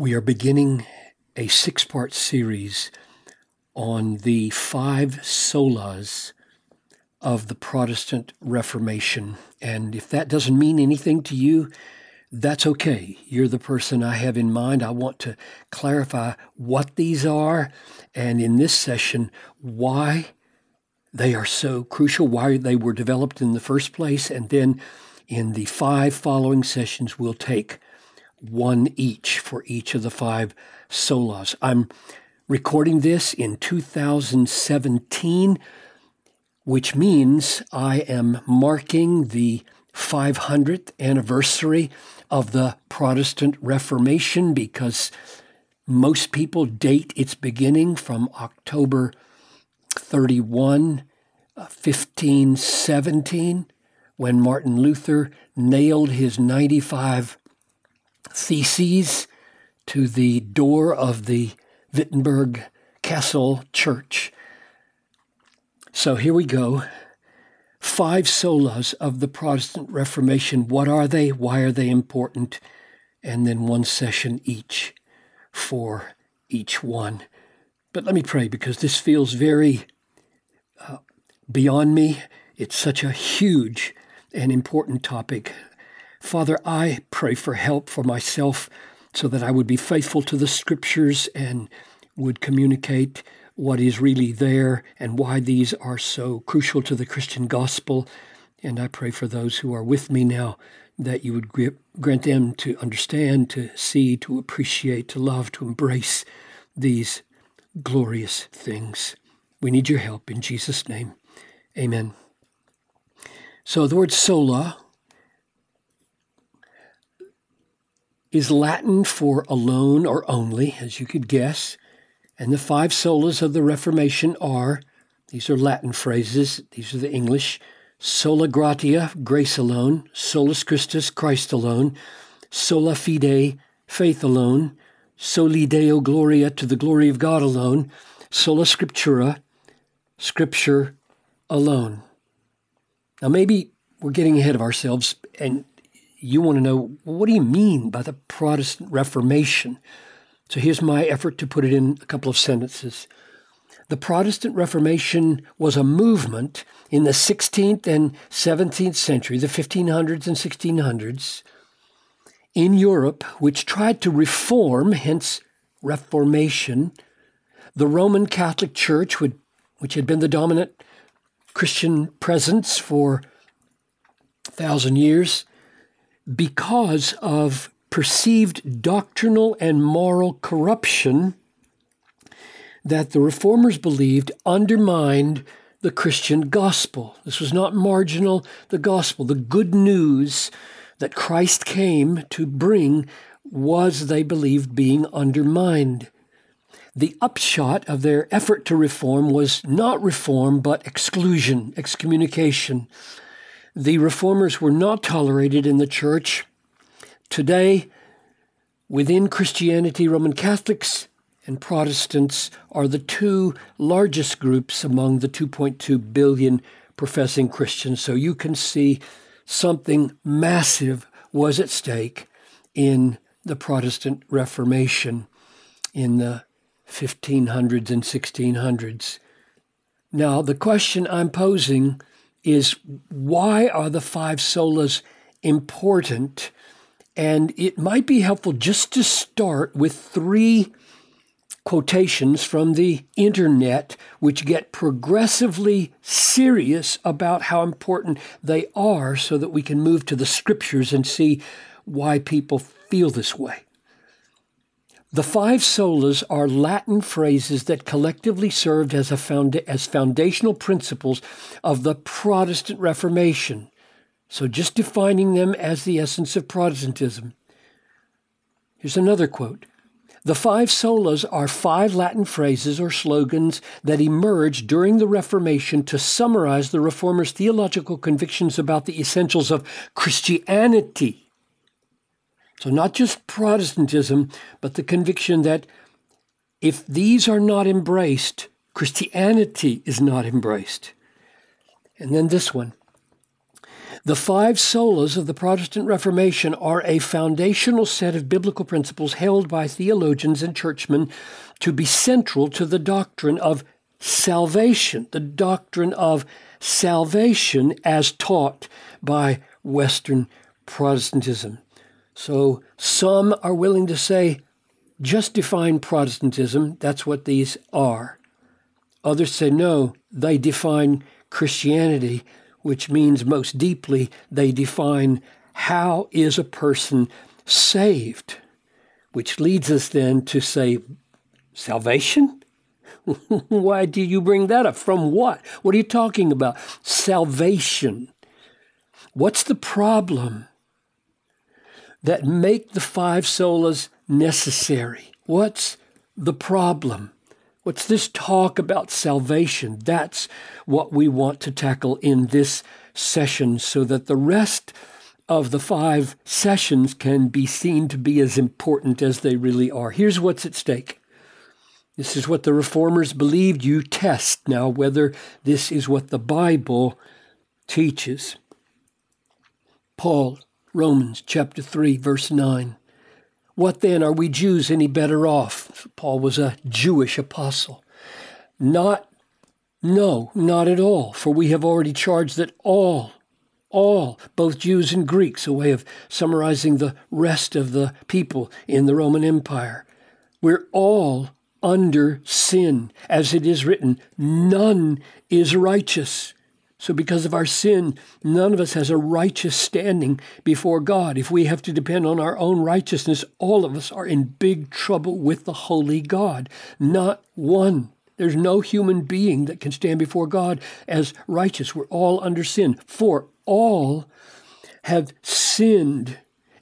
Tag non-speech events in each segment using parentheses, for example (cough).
We are beginning a six part series on the five solas of the Protestant Reformation. And if that doesn't mean anything to you, that's okay. You're the person I have in mind. I want to clarify what these are, and in this session, why they are so crucial, why they were developed in the first place, and then in the five following sessions, we'll take one each for each of the five solas. I'm recording this in 2017, which means I am marking the 500th anniversary of the Protestant Reformation because most people date its beginning from October 31, 1517, uh, when Martin Luther nailed his 95 theses to the door of the Wittenberg Castle Church. So here we go. Five solas of the Protestant Reformation. What are they? Why are they important? And then one session each for each one. But let me pray because this feels very uh, beyond me. It's such a huge and important topic. Father, I pray for help for myself so that I would be faithful to the scriptures and would communicate what is really there and why these are so crucial to the Christian gospel. And I pray for those who are with me now that you would grant them to understand, to see, to appreciate, to love, to embrace these glorious things. We need your help in Jesus' name. Amen. So the word sola is Latin for alone or only, as you could guess. And the five solas of the Reformation are these are Latin phrases, these are the English sola gratia, grace alone, solus Christus, Christ alone, sola fide, faith alone, soli deo gloria, to the glory of God alone, sola scriptura, scripture alone. Now, maybe we're getting ahead of ourselves, and you want to know what do you mean by the Protestant Reformation? So here's my effort to put it in a couple of sentences. The Protestant Reformation was a movement in the 16th and 17th century, the 1500s and 1600s, in Europe, which tried to reform, hence Reformation, the Roman Catholic Church, which had been the dominant Christian presence for a thousand years, because of perceived doctrinal and moral corruption that the reformers believed undermined the Christian gospel. This was not marginal, the gospel, the good news that Christ came to bring was, they believed, being undermined. The upshot of their effort to reform was not reform, but exclusion, excommunication. The reformers were not tolerated in the church. Today, within Christianity, Roman Catholics and Protestants are the two largest groups among the 2.2 billion professing Christians. So you can see something massive was at stake in the Protestant Reformation in the 1500s and 1600s. Now, the question I'm posing is why are the five solas important? And it might be helpful just to start with three quotations from the internet, which get progressively serious about how important they are, so that we can move to the scriptures and see why people feel this way. The five solas are Latin phrases that collectively served as, founda- as foundational principles of the Protestant Reformation. So, just defining them as the essence of Protestantism. Here's another quote The five solas are five Latin phrases or slogans that emerged during the Reformation to summarize the Reformers' theological convictions about the essentials of Christianity so, not just Protestantism, but the conviction that if these are not embraced, Christianity is not embraced. And then this one The five solas of the Protestant Reformation are a foundational set of biblical principles held by theologians and churchmen to be central to the doctrine of salvation, the doctrine of salvation as taught by Western Protestantism. So some are willing to say, just define Protestantism, that's what these are. Others say, no, they define Christianity, which means most deeply they define how is a person saved, which leads us then to say, salvation? (laughs) Why do you bring that up? From what? What are you talking about? Salvation. What's the problem that make the five solas necessary? What's the problem? What's this talk about salvation? That's what we want to tackle in this session so that the rest of the five sessions can be seen to be as important as they really are. Here's what's at stake. This is what the reformers believed. You test now whether this is what the Bible teaches. Paul, Romans chapter 3, verse 9. What then? Are we Jews any better off? Paul was a Jewish apostle. Not, no, not at all, for we have already charged that all, all, both Jews and Greeks, a way of summarizing the rest of the people in the Roman Empire, we're all under sin. As it is written, none is righteous. So, because of our sin, none of us has a righteous standing before God. If we have to depend on our own righteousness, all of us are in big trouble with the holy God. Not one. There's no human being that can stand before God as righteous. We're all under sin. For all have sinned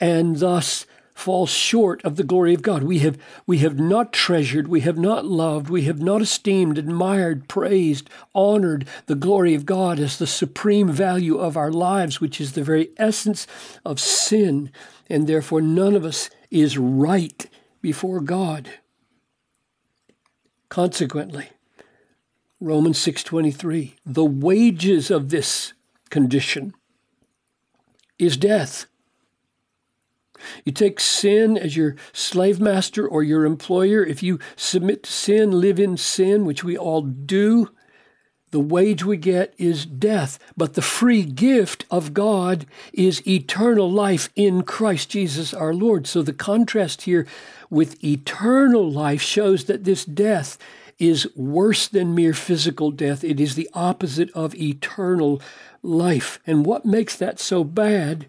and thus fall short of the glory of God. We have, we have not treasured, we have not loved, we have not esteemed, admired, praised, honored the glory of God as the supreme value of our lives, which is the very essence of sin. And therefore, none of us is right before God. Consequently, Romans 6:23 the wages of this condition is death you take sin as your slave master or your employer. If you submit to sin, live in sin, which we all do, the wage we get is death. But the free gift of God is eternal life in Christ Jesus our Lord. So the contrast here with eternal life shows that this death is worse than mere physical death. It is the opposite of eternal life. And what makes that so bad?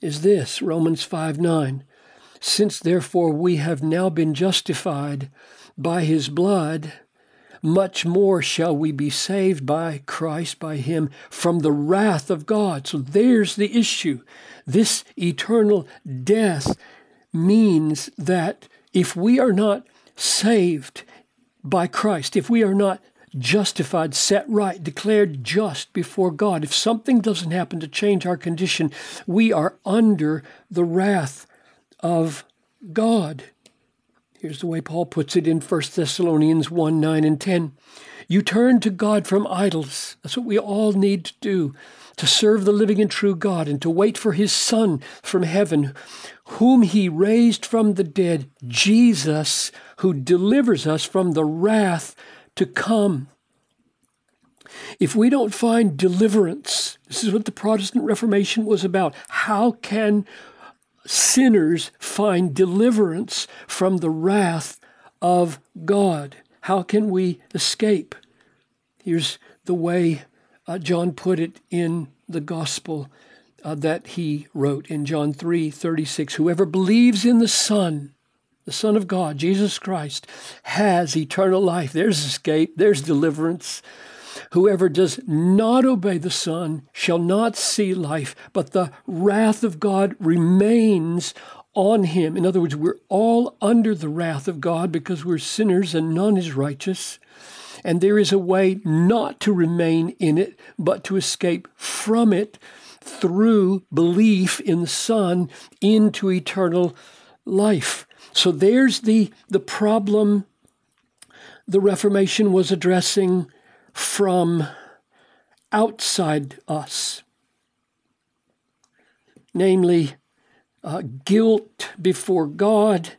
Is this Romans 5 9. Since therefore we have now been justified by his blood, much more shall we be saved by Christ, by him, from the wrath of God. So there's the issue. This eternal death means that if we are not saved by Christ, if we are not justified, set right, declared just before God. If something doesn't happen to change our condition, we are under the wrath of God. Here's the way Paul puts it in 1 Thessalonians 1 9 and 10. You turn to God from idols. That's what we all need to do to serve the living and true God and to wait for his Son from heaven, whom he raised from the dead, Jesus, who delivers us from the wrath to come. If we don't find deliverance, this is what the Protestant Reformation was about. How can sinners find deliverance from the wrath of God? How can we escape? Here's the way uh, John put it in the gospel uh, that he wrote in John 3 36. Whoever believes in the Son the Son of God, Jesus Christ, has eternal life. There's escape, there's deliverance. Whoever does not obey the Son shall not see life, but the wrath of God remains on him. In other words, we're all under the wrath of God because we're sinners and none is righteous. And there is a way not to remain in it, but to escape from it through belief in the Son into eternal life. So there's the, the problem the Reformation was addressing from outside us. namely uh, guilt before God.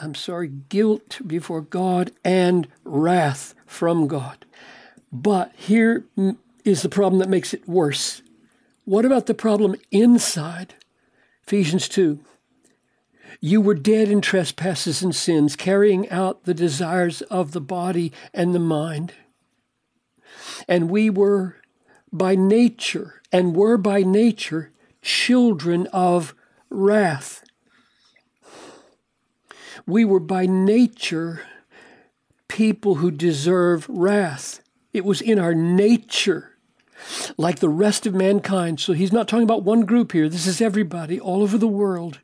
I'm sorry, guilt before God and wrath from God. But here is the problem that makes it worse. What about the problem inside? Ephesians 2. You were dead in trespasses and sins, carrying out the desires of the body and the mind. And we were by nature, and were by nature, children of wrath. We were by nature people who deserve wrath. It was in our nature, like the rest of mankind. So he's not talking about one group here. This is everybody all over the world.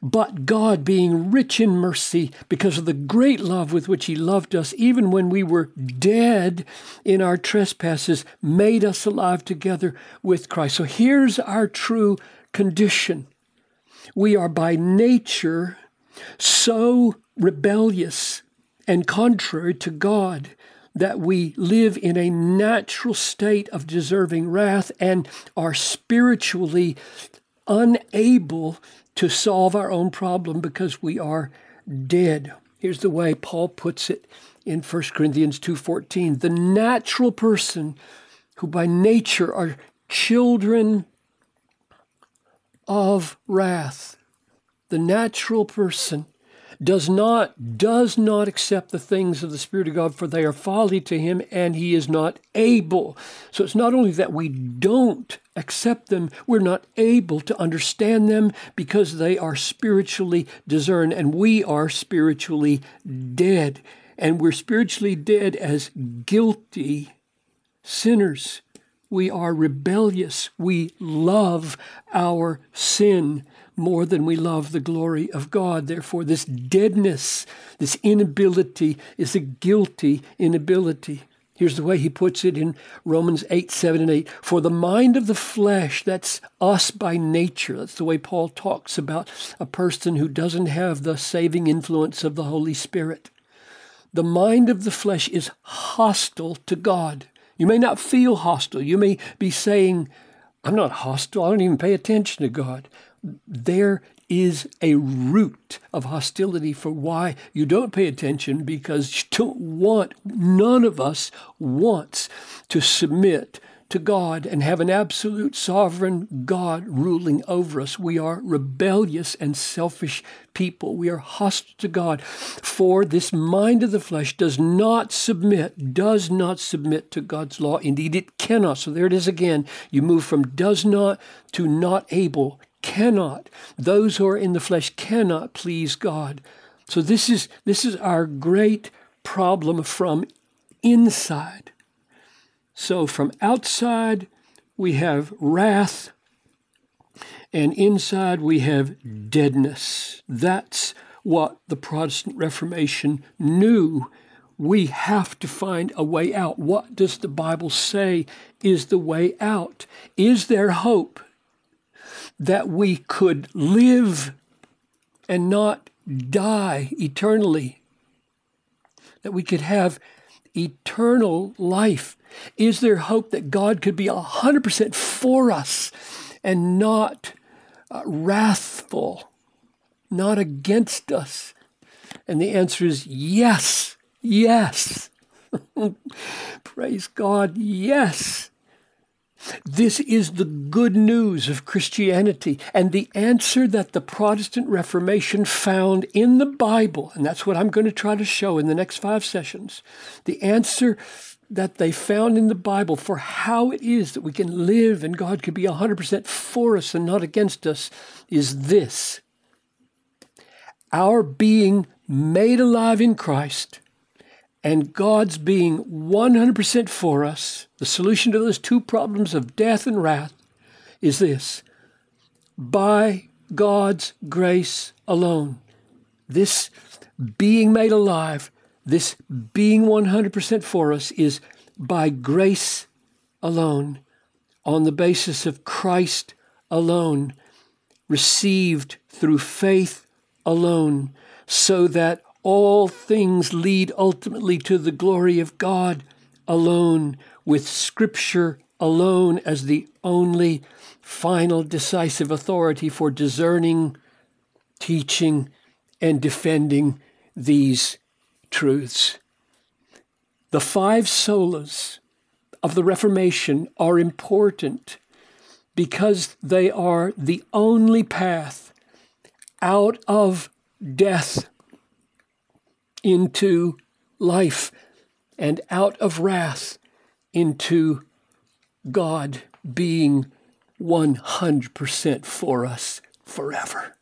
But God, being rich in mercy, because of the great love with which He loved us, even when we were dead in our trespasses, made us alive together with Christ. So here's our true condition we are by nature so rebellious and contrary to God that we live in a natural state of deserving wrath and are spiritually unable to solve our own problem because we are dead. Here's the way Paul puts it in 1 Corinthians 2:14. The natural person who by nature are children of wrath. The natural person does not does not accept the things of the spirit of god for they are folly to him and he is not able. So it's not only that we don't accept them we're not able to understand them because they are spiritually discerned and we are spiritually dead. And we're spiritually dead as guilty sinners. We are rebellious. We love our sin more than we love the glory of God. Therefore, this deadness, this inability, is a guilty inability. Here's the way he puts it in Romans 8, 7, and 8. For the mind of the flesh, that's us by nature. That's the way Paul talks about a person who doesn't have the saving influence of the Holy Spirit. The mind of the flesh is hostile to God. You may not feel hostile. You may be saying, I'm not hostile. I don't even pay attention to God. There is a root of hostility for why you don't pay attention because you don't want, none of us wants to submit to God and have an absolute sovereign God ruling over us. We are rebellious and selfish people. We are hostile to God. For this mind of the flesh does not submit, does not submit to God's law. Indeed, it cannot. So there it is again. You move from does not to not able, cannot. Those who are in the flesh cannot please God. So this is this is our great problem from inside. So from outside, we have wrath, and inside we have deadness. That's what the Protestant Reformation knew. We have to find a way out. What does the Bible say is the way out? Is there hope that we could live and not die eternally? That we could have eternal life is there hope that God could be 100% for us and not uh, wrathful, not against us? And the answer is yes, yes. (laughs) Praise God, yes. This is the good news of Christianity and the answer that the Protestant Reformation found in the Bible. And that's what I'm going to try to show in the next five sessions. The answer that they found in the Bible for how it is that we can live and God can be 100% for us and not against us is this our being made alive in Christ and God's being 100% for us, the solution to those two problems of death and wrath is this by God's grace alone. This being made alive this being 100% for us is by grace alone, on the basis of Christ alone, received through faith alone, so that all things lead ultimately to the glory of God alone, with Scripture alone as the only final decisive authority for discerning, teaching, and defending these truths. The five solas of the Reformation are important because they are the only path out of death into life and out of wrath into God being 100% for us forever.